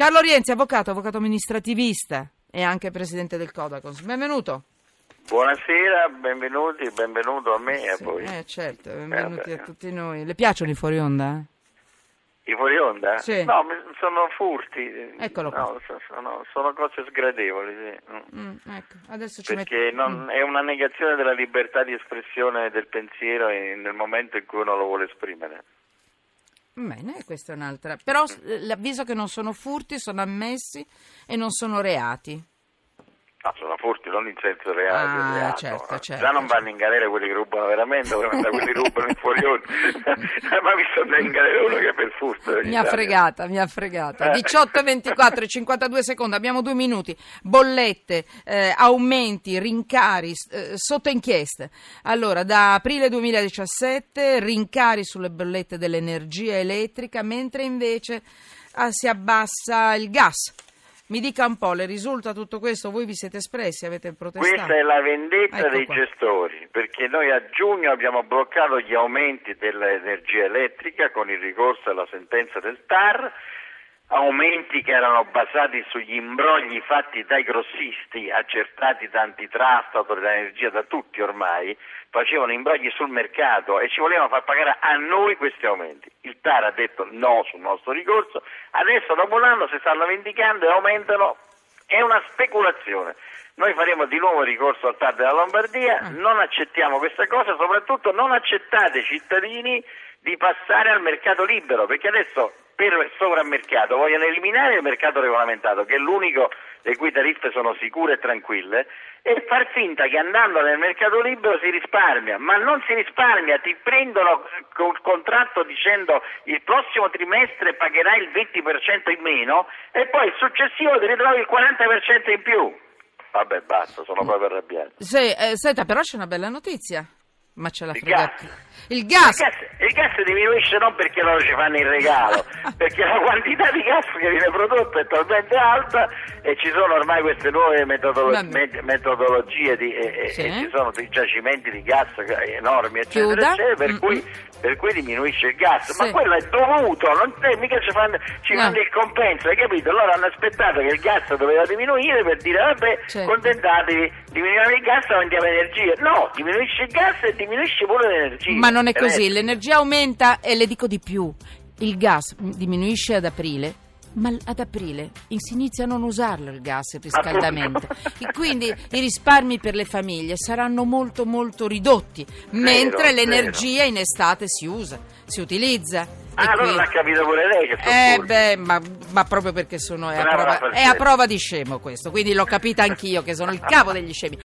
Carlo Rienzi, avvocato, avvocato amministrativista e anche presidente del Codacons. Benvenuto. Buonasera, benvenuti, benvenuto a me e a voi. eh, certo, benvenuti Eh, a tutti noi. Le piacciono i fuori onda? I fuori onda? Sì. No, sono furti. Eccolo qua. No, so- sono, sono cose sgradevoli, sì. Mm. Mm, ecco, adesso ci Perché metto... non- è una negazione della libertà di espressione del pensiero nel momento in cui uno lo vuole esprimere. Bene, questa è un'altra. Però eh, l'avviso che non sono furti, sono ammessi e non sono reati. No, sono furti, non in senso reale. Ah, reato. certo, certo, Già non certo. vanno in galera quelli che rubano veramente, ovviamente quelli che rubano in fuori onda. Ma visto andare in galera uno che per furto. Mi ha fregata, mi ha fregata. Eh. 18, 24 e 52 secondi, abbiamo due minuti. Bollette, eh, aumenti, rincari, eh, sotto inchieste. Allora, da aprile 2017 rincari sulle bollette dell'energia elettrica, mentre invece ah, si abbassa il gas. Mi dica un po', le risulta tutto questo? Voi vi siete espressi, avete protestato? Questa è la vendetta Ecco dei qua. gestori, perché noi a giugno abbiamo bloccato gli aumenti dell'energia elettrica con il ricorso alla sentenza del TAR, aumenti che erano basati sugli imbrogli fatti dai grossisti, accertati da antitrust, autorità energia, da tutti ormai, facevano imbrogli sul mercato e ci volevano far pagare a noi questi aumenti. Il TAR ha detto no sul nostro ricorso, adesso dopo un anno si stanno vendicando e aumentano, è una speculazione. Noi faremo di nuovo ricorso al TAR della Lombardia, non accettiamo questa cosa, soprattutto non accettate cittadini di passare al mercato libero, perché adesso per sovrammercato vogliono eliminare il mercato regolamentato, che è l'unico le cui tariffe sono sicure e tranquille, e far finta che andando nel mercato libero si risparmia, ma non si risparmia, ti prendono col contratto dicendo il prossimo trimestre pagherai il 20% in meno e poi il successivo ti ritrovi il 40% in più. Vabbè, basta, sono proprio arrabbiato. Se, eh, senta, però c'è una bella notizia. Ma ce l'ha Il fregata. gas. Il Il gas. il gas diminuisce non perché loro ci fanno il regalo, perché la quantità di gas che viene prodotto è talmente alta e ci sono ormai queste nuove metodolo- met- metodologie di- e, Sì. e ci sono dei giacimenti di gas enormi, eccetera, Chiuda. eccetera, per, Mm-mm. cui, per cui diminuisce il gas. Sì. Ma quello è dovuto, non è, mica ci fanno, ci No. fanno il compenso, hai capito? Loro hanno aspettato che il gas doveva diminuire per dire vabbè, Certo. contentatevi, diminuiamo il gas aumentiamo energia. No, diminuisce il gas e diminuisce pure l'energia. Ma non è così, Elettrica. l'energia aumenta e le dico di più. Il gas diminuisce ad aprile, ma ad aprile si inizia a non usarlo il gas, il riscaldamento. E quindi i risparmi per le famiglie saranno molto molto ridotti, mentre vero. l'energia in estate si usa, si utilizza. Ah, allora l'ha capito pure lei che sono Eh furbi. beh, ma, ma proprio perché sono, è, a prova, è a prova di scemo questo, quindi l'ho capita anch'io che sono il capo degli scemi.